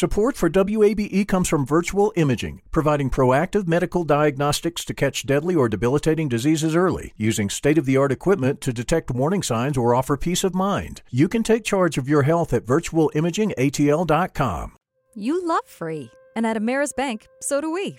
Support for WABE comes from Virtual Imaging, providing proactive medical diagnostics to catch deadly or debilitating diseases early, using state of the art equipment to detect warning signs or offer peace of mind. You can take charge of your health at virtualimagingatl.com. You love free, and at Ameris Bank, so do we.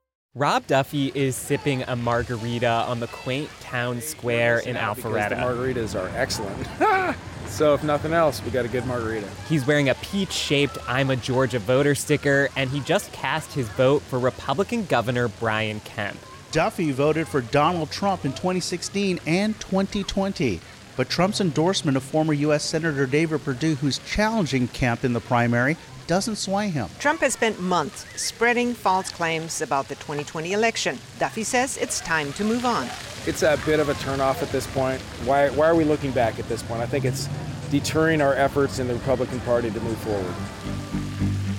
Rob Duffy is sipping a margarita on the quaint town square in Alpharetta. The margaritas are excellent. so, if nothing else, we got a good margarita. He's wearing a peach shaped I'm a Georgia voter sticker, and he just cast his vote for Republican Governor Brian Kemp. Duffy voted for Donald Trump in 2016 and 2020. But Trump's endorsement of former U.S. Senator David Perdue, who's challenging Kemp in the primary, doesn't sway him. Trump has spent months spreading false claims about the 2020 election. Duffy says it's time to move on. It's a bit of a turnoff at this point. Why, why are we looking back at this point? I think it's deterring our efforts in the Republican Party to move forward.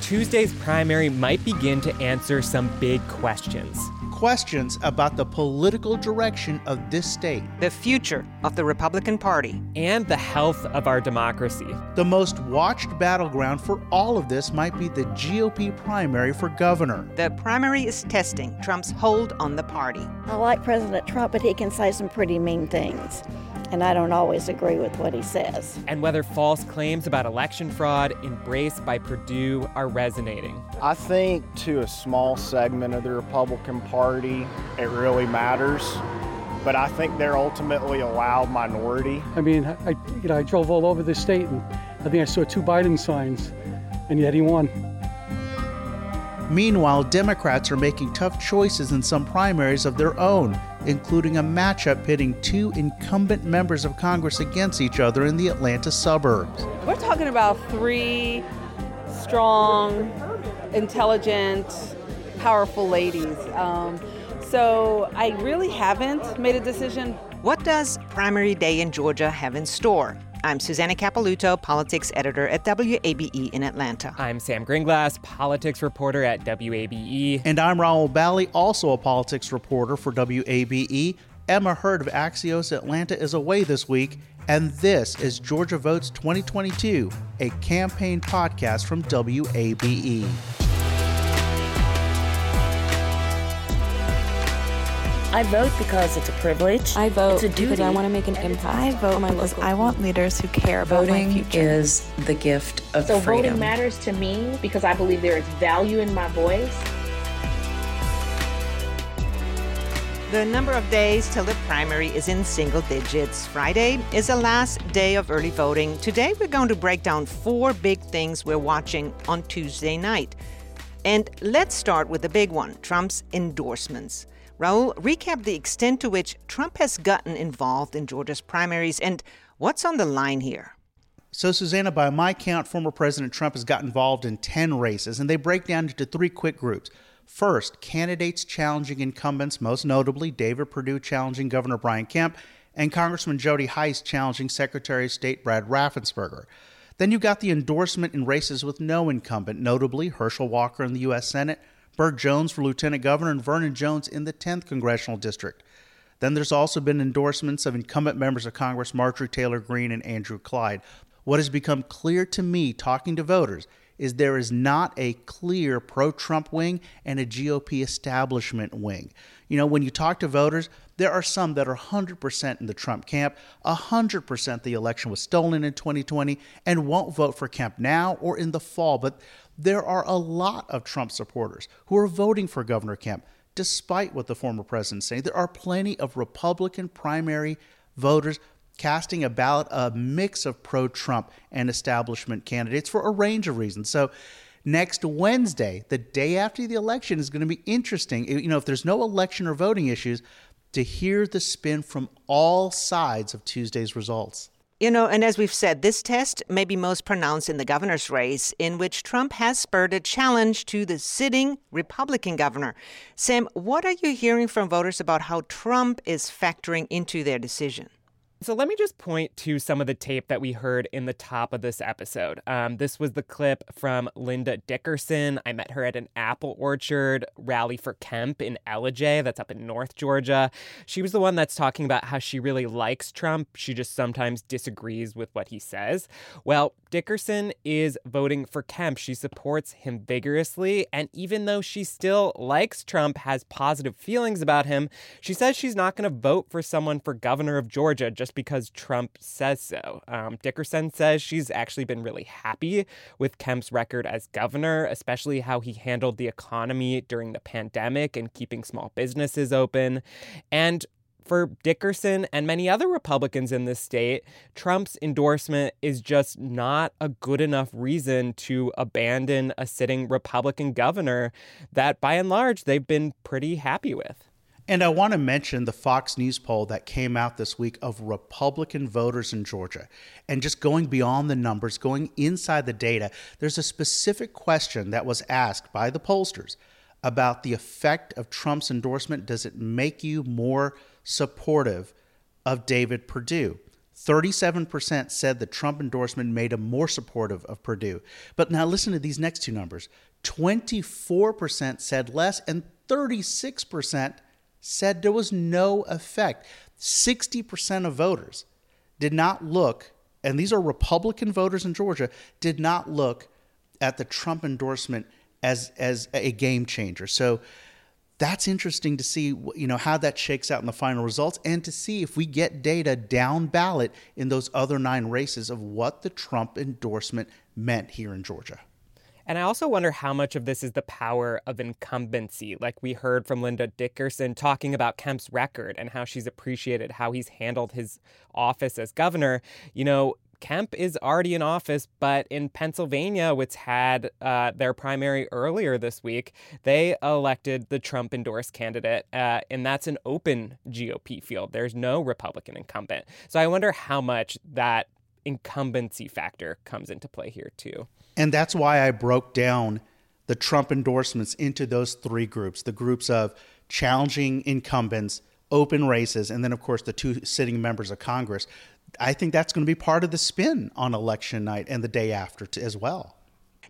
Tuesday's primary might begin to answer some big questions questions about the political direction of this state, the future of the Republican Party, and the health of our democracy. The most watched battleground for all of this might be the GOP primary for governor. The primary is testing Trump's hold on the party. I like President Trump, but he can say some pretty mean things and I don't always agree with what he says. And whether false claims about election fraud embraced by Perdue are resonating. I think to a small segment of the Republican Party, it really matters. But I think they're ultimately a loud minority. I mean, I, you know, I drove all over the state and I think I saw two Biden signs, and yet he won. Meanwhile, Democrats are making tough choices in some primaries of their own, including a matchup pitting two incumbent members of Congress against each other in the Atlanta suburbs. We're talking about three strong, intelligent, powerful ladies. Um, so I really haven't made a decision. What does primary day in Georgia have in store? I'm Susanna Capelouto, politics editor at WABE in Atlanta. I'm Sam Gringlas, politics reporter at WABE. And I'm Rahul Bali, also a politics reporter for WABE. Emma Hurd of Axios Atlanta is away this week, and this is Georgia Votes 2022, a campaign podcast from WABE. I vote because it's a privilege. I vote it's a because I want to make an impact. I vote my because I want leaders who care about voting my future. is the gift of so freedom. voting matters to me because I believe there is value in my voice. The number of days till the primary is in single digits. Friday is the last day of early voting. Today, we're going to break down four big things we're watching on Tuesday night. And let's start with the big one Trump's endorsements. Rahul, recap the extent to which Trump has gotten involved in Georgia's primaries and what's on the line here. So, Susanna, by my count, former President Trump has got involved in 10 races, and they break down into three quick groups. First, candidates challenging incumbents, most notably David Perdue challenging Governor Brian Kemp, and Congressman Jody Hice challenging Secretary of State Brad Raffensperger. Then you got the endorsement in races with no incumbent, notably Herschel Walker in the U.S. Senate, Burt Jones for Lieutenant Governor, and Vernon Jones in the 10th Congressional District. Then there's also been endorsements of incumbent members of Congress Marjorie Taylor Greene and Andrew Clyde. What has become clear to me talking to voters is there is not a clear pro Trump wing and a GOP establishment wing. You know, when you talk to voters, there are some that are 100% in the Trump camp, 100% the election was stolen in 2020, and won't vote for Kemp now or in the fall. But there are a lot of Trump supporters who are voting for Governor Kemp, despite what the former president is saying. There are plenty of Republican primary voters casting a ballot, a mix of pro Trump and establishment candidates for a range of reasons. So, next Wednesday, the day after the election, is going to be interesting. You know, if there's no election or voting issues, to hear the spin from all sides of Tuesday's results. You know, and as we've said, this test may be most pronounced in the governor's race, in which Trump has spurred a challenge to the sitting Republican governor. Sam, what are you hearing from voters about how Trump is factoring into their decision? So let me just point to some of the tape that we heard in the top of this episode. Um, this was the clip from Linda Dickerson. I met her at an apple orchard rally for Kemp in Ellijay, that's up in North Georgia. She was the one that's talking about how she really likes Trump. She just sometimes disagrees with what he says. Well, Dickerson is voting for Kemp. She supports him vigorously, and even though she still likes Trump, has positive feelings about him, she says she's not going to vote for someone for governor of Georgia just just because Trump says so. Um, Dickerson says she's actually been really happy with Kemp's record as governor, especially how he handled the economy during the pandemic and keeping small businesses open. And for Dickerson and many other Republicans in this state, Trump's endorsement is just not a good enough reason to abandon a sitting Republican governor that by and large they've been pretty happy with. And I want to mention the Fox News poll that came out this week of Republican voters in Georgia. And just going beyond the numbers, going inside the data, there's a specific question that was asked by the pollsters about the effect of Trump's endorsement. Does it make you more supportive of David Perdue? 37% said the Trump endorsement made him more supportive of Perdue. But now listen to these next two numbers 24% said less, and 36% said there was no effect. 60% of voters did not look, and these are Republican voters in Georgia, did not look at the Trump endorsement as as a game changer. So that's interesting to see you know how that shakes out in the final results and to see if we get data down ballot in those other nine races of what the Trump endorsement meant here in Georgia. And I also wonder how much of this is the power of incumbency. Like we heard from Linda Dickerson talking about Kemp's record and how she's appreciated how he's handled his office as governor. You know, Kemp is already in office, but in Pennsylvania, which had uh, their primary earlier this week, they elected the Trump endorsed candidate, uh, and that's an open GOP field. There's no Republican incumbent. So I wonder how much that incumbency factor comes into play here, too. And that's why I broke down the Trump endorsements into those three groups the groups of challenging incumbents, open races, and then, of course, the two sitting members of Congress. I think that's going to be part of the spin on election night and the day after as well.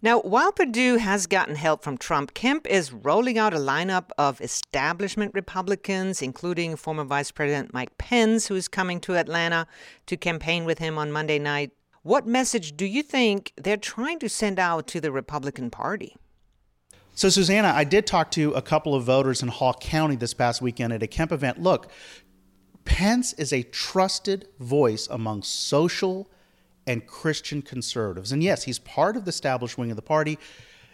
Now, while Perdue has gotten help from Trump, Kemp is rolling out a lineup of establishment Republicans, including former Vice President Mike Pence, who is coming to Atlanta to campaign with him on Monday night. What message do you think they're trying to send out to the Republican Party? So, Susanna, I did talk to a couple of voters in Hall County this past weekend at a Kemp event. Look, Pence is a trusted voice among social and Christian conservatives. And yes, he's part of the established wing of the party.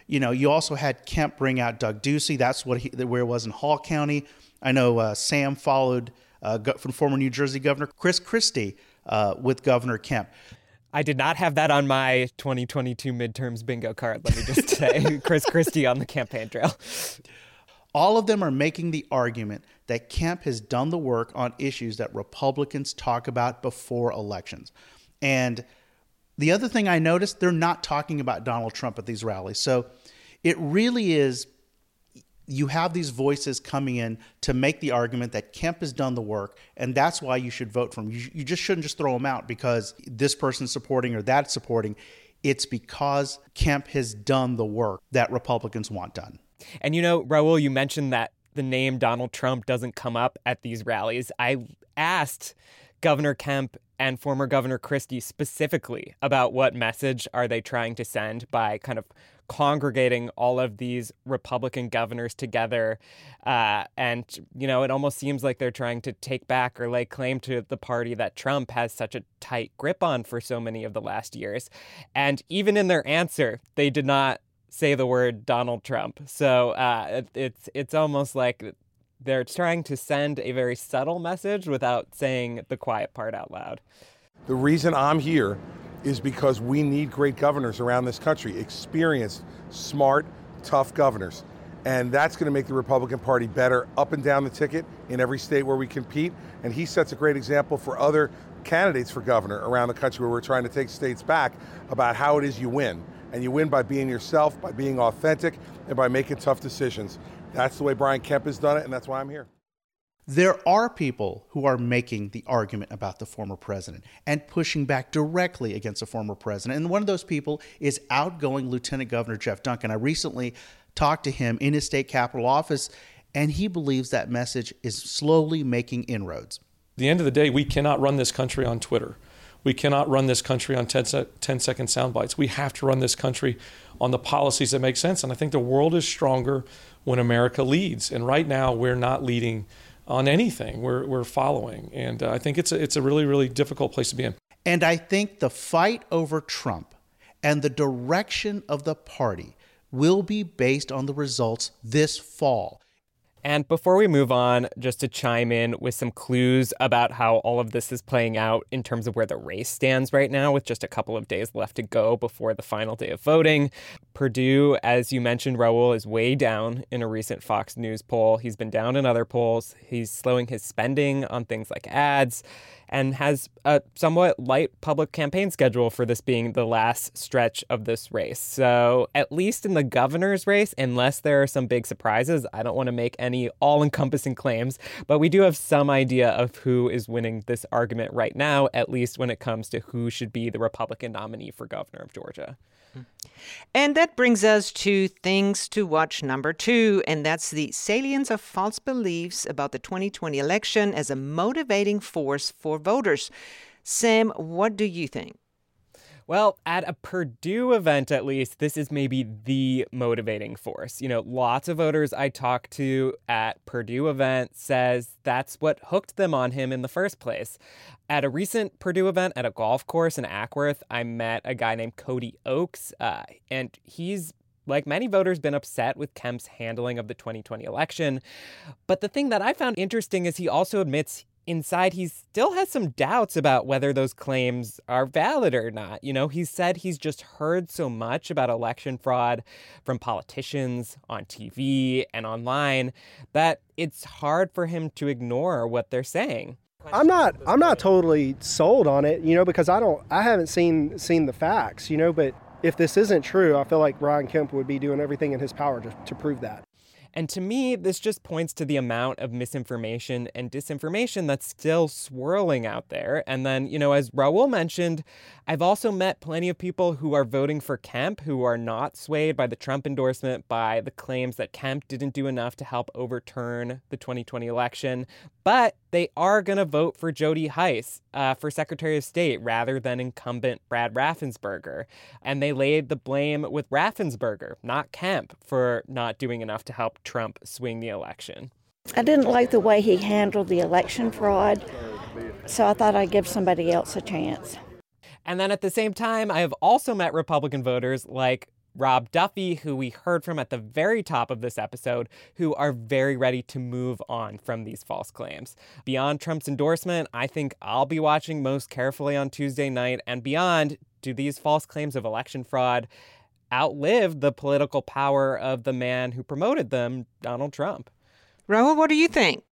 You know, you also had Kemp bring out Doug Ducey. That's what he, where it was in Hall County. I know uh, Sam followed uh, from former New Jersey Governor Chris Christie uh, with Governor Kemp. I did not have that on my 2022 midterms bingo card, let me just say. Chris Christie on the campaign trail. All of them are making the argument that Kemp has done the work on issues that Republicans talk about before elections. And the other thing I noticed, they're not talking about Donald Trump at these rallies. So it really is you have these voices coming in to make the argument that Kemp has done the work, and that's why you should vote for him. You, you just shouldn't just throw him out because this person's supporting or that's supporting. It's because Kemp has done the work that Republicans want done. And you know, Rahul, you mentioned that the name Donald Trump doesn't come up at these rallies. I asked Governor Kemp and former Governor Christie specifically about what message are they trying to send by kind of congregating all of these Republican governors together. Uh, and, you know, it almost seems like they're trying to take back or lay claim to the party that Trump has such a tight grip on for so many of the last years. And even in their answer, they did not say the word Donald Trump. So uh, it, it's it's almost like they're trying to send a very subtle message without saying the quiet part out loud. The reason I'm here is because we need great governors around this country, experienced, smart, tough governors. And that's going to make the Republican Party better up and down the ticket in every state where we compete. And he sets a great example for other candidates for governor around the country where we're trying to take states back about how it is you win. And you win by being yourself, by being authentic, and by making tough decisions. That's the way Brian Kemp has done it, and that's why I'm here. There are people who are making the argument about the former president and pushing back directly against the former president. And one of those people is outgoing Lieutenant Governor Jeff Duncan. I recently talked to him in his state capitol office, and he believes that message is slowly making inroads. At the end of the day, we cannot run this country on Twitter. We cannot run this country on 10, 10 second sound bites. We have to run this country on the policies that make sense. And I think the world is stronger when America leads. And right now, we're not leading on anything. We're, we're following. And uh, I think it's a, it's a really, really difficult place to be in. And I think the fight over Trump and the direction of the party will be based on the results this fall. And before we move on, just to chime in with some clues about how all of this is playing out in terms of where the race stands right now, with just a couple of days left to go before the final day of voting. Perdue, as you mentioned, Rahul, is way down in a recent Fox News poll. He's been down in other polls. He's slowing his spending on things like ads and has a somewhat light public campaign schedule for this being the last stretch of this race. So, at least in the governor's race, unless there are some big surprises, I don't want to make any all encompassing claims, but we do have some idea of who is winning this argument right now, at least when it comes to who should be the Republican nominee for governor of Georgia. Hmm. And that brings us to things to watch number two, and that's the salience of false beliefs about the 2020 election as a motivating force for voters. Sam, what do you think? Well, at a Perdue event, at least, this is maybe the motivating force. You know, lots of voters I talked to at Perdue event says that's what hooked them on him in the first place. At a recent Perdue event at a golf course in Acworth, I met a guy named Cody Oakes, uh, and he's like many voters, been upset with Kemp's handling of the 2020 election. But the thing that I found interesting is he also admits inside he still has some doubts about whether those claims are valid or not. You know, he said he's just heard so much about election fraud from politicians on TV and online that it's hard for him to ignore what they're saying. I'm not I'm not totally sold on it, you know, because I don't I haven't seen seen the facts, you know, but if this isn't true, I feel like Brian Kemp would be doing everything in his power to, to prove that. And to me, this just points to the amount of misinformation and disinformation that's still swirling out there. And then, you know, as Rahul mentioned, I've also met plenty of people who are voting for Kemp who are not swayed by the Trump endorsement, by the claims that Kemp didn't do enough to help overturn the 2020 election. But they are going to vote for Jody Hice uh, for Secretary of State rather than incumbent Brad Raffensperger. And they laid the blame with Raffensperger, not Kemp, for not doing enough to help Trump swing the election. I didn't like the way he handled the election fraud, so I thought I'd give somebody else a chance. And then at the same time, I have also met Republican voters like Rob Duffy, who we heard from at the very top of this episode, who are very ready to move on from these false claims. Beyond Trump's endorsement, I think I'll be watching most carefully on Tuesday night and beyond. Do these false claims of election fraud outlive the political power of the man who promoted them, Donald Trump? Rahul, what do you think?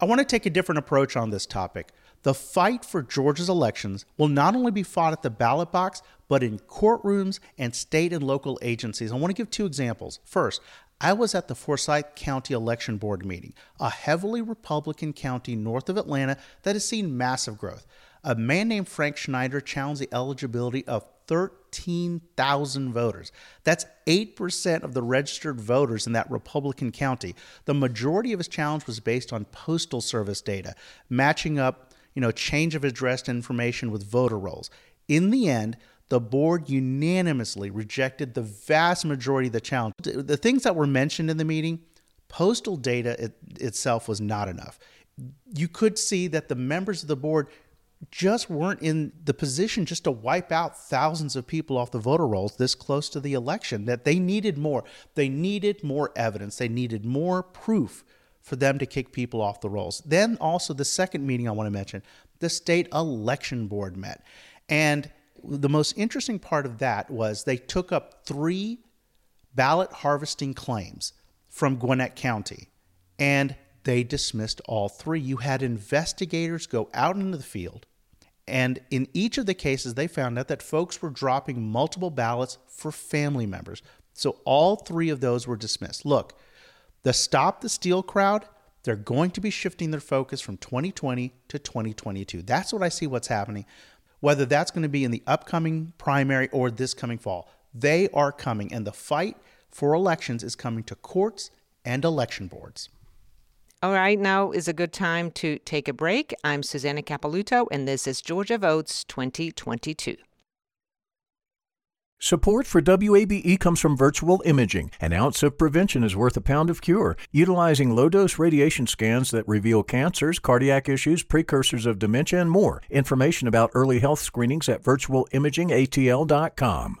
I want to take a different approach on this topic. The fight for Georgia's elections will not only be fought at the ballot box, but in courtrooms and state and local agencies. I want to give two examples. First, I was at the Forsyth County Election Board meeting, a heavily Republican county north of Atlanta that has seen massive growth. A man named Frank Schneider challenged the eligibility of 13,000 voters. That's 8% of the registered voters in that Republican county. The majority of his challenge was based on Postal Service data, matching up you know, change of address information with voter rolls. In the end, the board unanimously rejected the vast majority of the challenge. The things that were mentioned in the meeting, postal data it, itself was not enough. You could see that the members of the board just weren't in the position just to wipe out thousands of people off the voter rolls this close to the election that they needed more they needed more evidence they needed more proof for them to kick people off the rolls. Then also the second meeting I want to mention, the state election board met. And the most interesting part of that was they took up three ballot harvesting claims from Gwinnett County. And they dismissed all three. You had investigators go out into the field, and in each of the cases, they found out that folks were dropping multiple ballots for family members. So all three of those were dismissed. Look, the Stop the Steal crowd, they're going to be shifting their focus from 2020 to 2022. That's what I see what's happening. Whether that's going to be in the upcoming primary or this coming fall, they are coming, and the fight for elections is coming to courts and election boards. All right, now is a good time to take a break. I'm Susanna Capelouto, and this is Georgia Votes 2022. Support for WABE comes from Virtual Imaging. An ounce of prevention is worth a pound of cure. Utilizing low dose radiation scans that reveal cancers, cardiac issues, precursors of dementia, and more. Information about early health screenings at virtualimagingatl.com.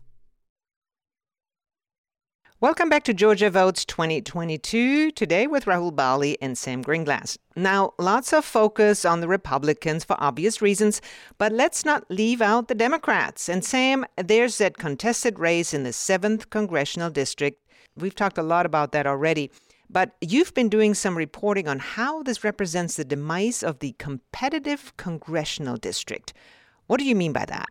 Welcome back to Georgia Votes 2022, today with Rahul Bali and Sam Gringlas. Now, lots of focus on the Republicans for obvious reasons, but let's not leave out the Democrats. And Sam, there's that contested race in the 7th Congressional District. We've talked a lot about that already. But you've been doing some reporting on how this represents the demise of the competitive congressional district. What do you mean by that?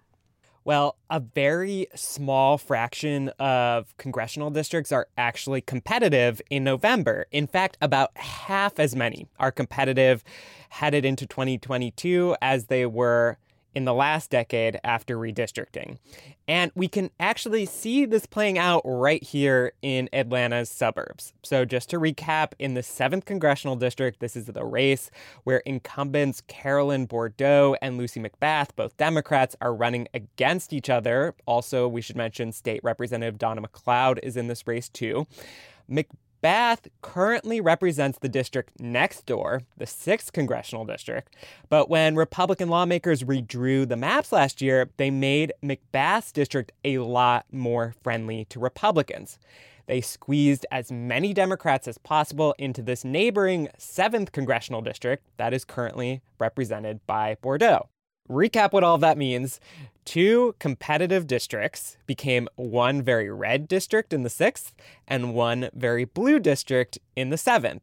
Well, a very small fraction of congressional districts are actually competitive in November. In fact, about half as many are competitive headed into 2022 as they were in the last decade after redistricting. And we can actually see this playing out right here in Atlanta's suburbs. So, just to recap, in the 7th Congressional District, this is the race where incumbents Carolyn Bourdeaux and Lucy McBath, both Democrats, are running against each other. Also, we should mention State Representative Donna McLeod is in this race too. Bath currently represents the district next door, the 6th congressional district. But when Republican lawmakers redrew the maps last year, they made McBath's district a lot more friendly to Republicans. They squeezed as many Democrats as possible into this neighboring 7th congressional district that is currently represented by Bourdeaux. Recap what all of that means. Two competitive districts became one very red district in the 6th and one very blue district in the 7th.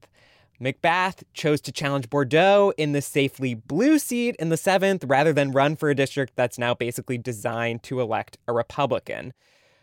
McBath chose to challenge Bourdeaux in the safely blue seat in the 7th rather than run for a district that's now basically designed to elect a Republican.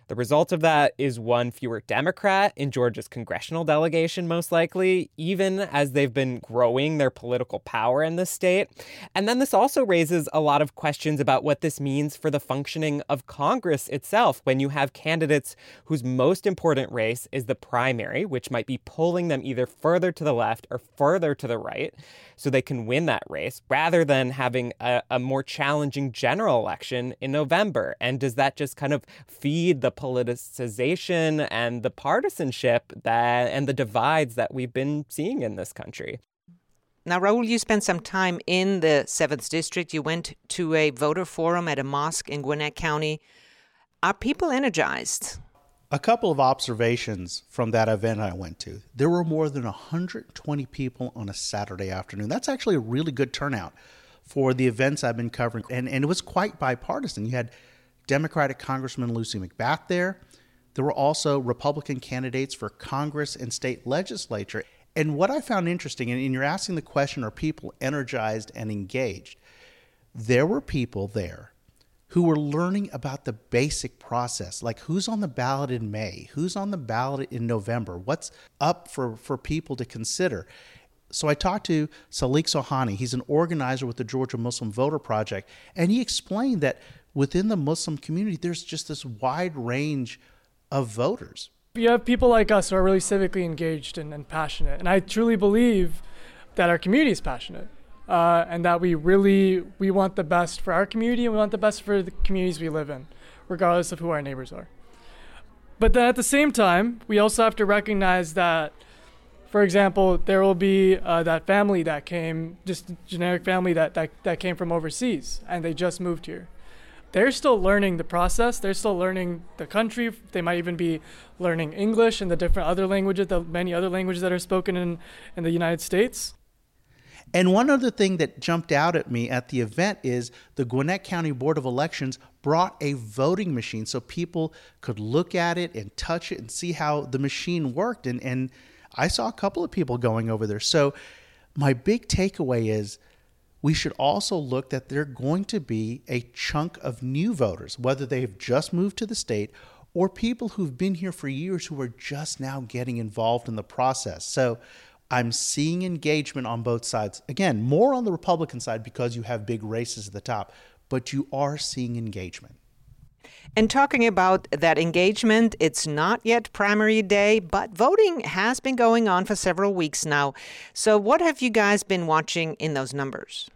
The result of that is one fewer Democrat in Georgia's congressional delegation, most likely, even as they've been growing their political power in the state. And then this also raises a lot of questions about what this means for the functioning of Congress itself when you have candidates whose most important race is the primary, which might be pulling them either further to the left or further to the right so they can win that race, rather than having a, a more challenging general election in November. And does that just kind of feed the politicization and the partisanship that and the divides that we've been seeing in this country. Now, Rahul, you spent some time in the 7th District. You went to a voter forum at a mosque in Gwinnett County. Are people energized? A couple of observations from that event I went to. There were more than 120 people on a Saturday afternoon. That's actually a really good turnout for the events I've been covering. And, and it was quite bipartisan. You had Democratic Congressman Lucy McBath there. There were also Republican candidates for Congress and state legislature. And what I found interesting, and you're asking the question are people energized and engaged? There were people there who were learning about the basic process, like who's on the ballot in May, who's on the ballot in November, what's up for, for people to consider. So I talked to Salik Sohani. He's an organizer with the Georgia Muslim Voter Project, and he explained that within the Muslim community, there's just this wide range of voters. You have people like us who are really civically engaged and, and passionate, and I truly believe that our community is passionate. Uh, and that we really we want the best for our community and we want the best for the communities we live in, regardless of who our neighbors are. But then at the same time, we also have to recognize that, for example, there will be uh, that family that came, just generic family that, that, that came from overseas and they just moved here they're still learning the process. They're still learning the country. They might even be learning English and the different other languages, the many other languages that are spoken in, in the United States. And one other thing that jumped out at me at the event is the Gwinnett County Board of Elections brought a voting machine so people could look at it and touch it and see how the machine worked. And, and I saw a couple of people going over there. So, my big takeaway is we should also look that there are going to be a chunk of new voters, whether they have just moved to the state or people who've been here for years who are just now getting involved in the process. So, I'm seeing engagement on both sides. Again, more on the Republican side because you have big races at the top, but you are seeing engagement. And talking about that engagement, it's not yet primary day, but voting has been going on for several weeks now. So, what have you guys been watching in those numbers?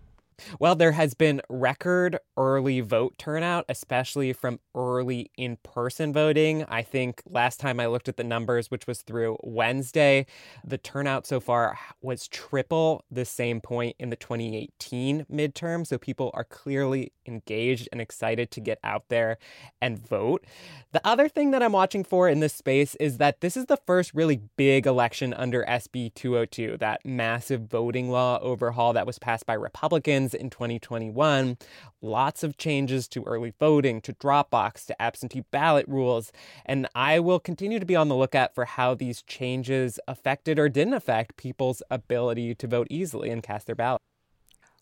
Well, there has been record early vote turnout, especially from early in person voting. I think last time I looked at the numbers, which was through Wednesday, the turnout so far was triple the same point in the 2018 midterm. So people are clearly engaged and excited to get out there and vote. The other thing that I'm watching for in this space is that this is the first really big election under SB 202, that massive voting law overhaul that was passed by Republicans in 2021. Lots of changes to early voting, to Dropbox, to absentee ballot rules. And I will continue to be on the lookout for how these changes affected or didn't affect people's ability to vote easily and cast their ballot.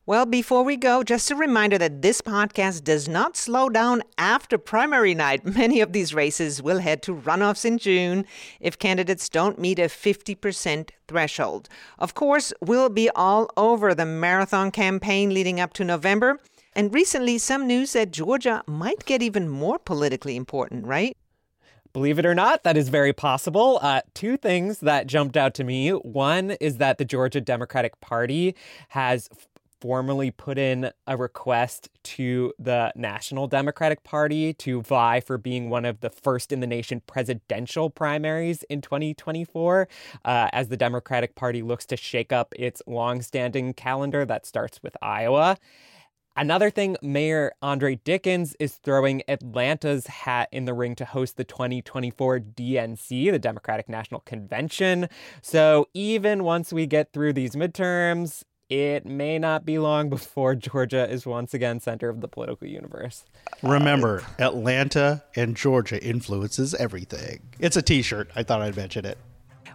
Well, before we go, just a reminder that this podcast does not slow down after primary night. Many of these races will head to runoffs in June if candidates don't meet a 50% threshold. Of course, we'll be all over the marathon campaign leading up to November. And recently, some news that Georgia might get even more politically important, right? Believe it or not, that is very possible. Uh, two things that jumped out to me. One is that the Georgia Democratic Party has formally put in a request to the National Democratic Party to vie for being one of the first in the nation presidential primaries in 2024 uh, as the Democratic Party looks to shake up its longstanding calendar that starts with Iowa. Another thing, Mayor Andre Dickens is throwing Atlanta's hat in the ring to host the 2024 DNC, the Democratic National Convention. So even once we get through these midterms, it may not be long before Georgia is once again center of the political universe. Remember, Atlanta and Georgia influences everything. It's a t-shirt. I thought I'd mention it.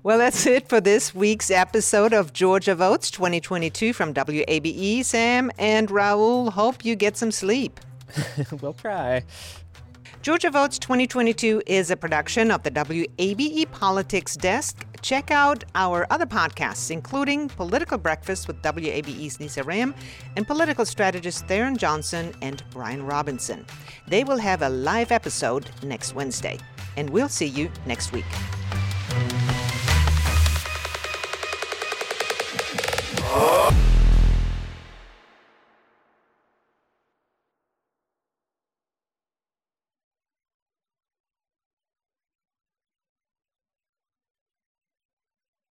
Well, that's it for this week's episode of Georgia Votes 2022 from WABE. Sam and Rahul, hope you get some sleep. we'll try. Georgia Votes 2022 is a production of the WABE Politics Desk. Check out our other podcasts, including Political Breakfast with WABE's Lisa Rayam and political strategist Tharon Johnson and Brian Robinson. They will have a live episode next Wednesday. And we'll see you next week.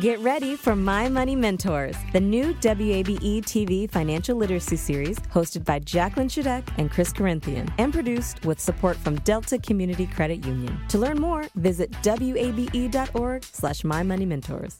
Get ready for My Money Mentors, the new WABE TV financial literacy series hosted by Jacqueline Shadek and Chris Corinthian and produced with support from Delta Community Credit Union. To learn more, visit wabe.org slash My Money Mentors.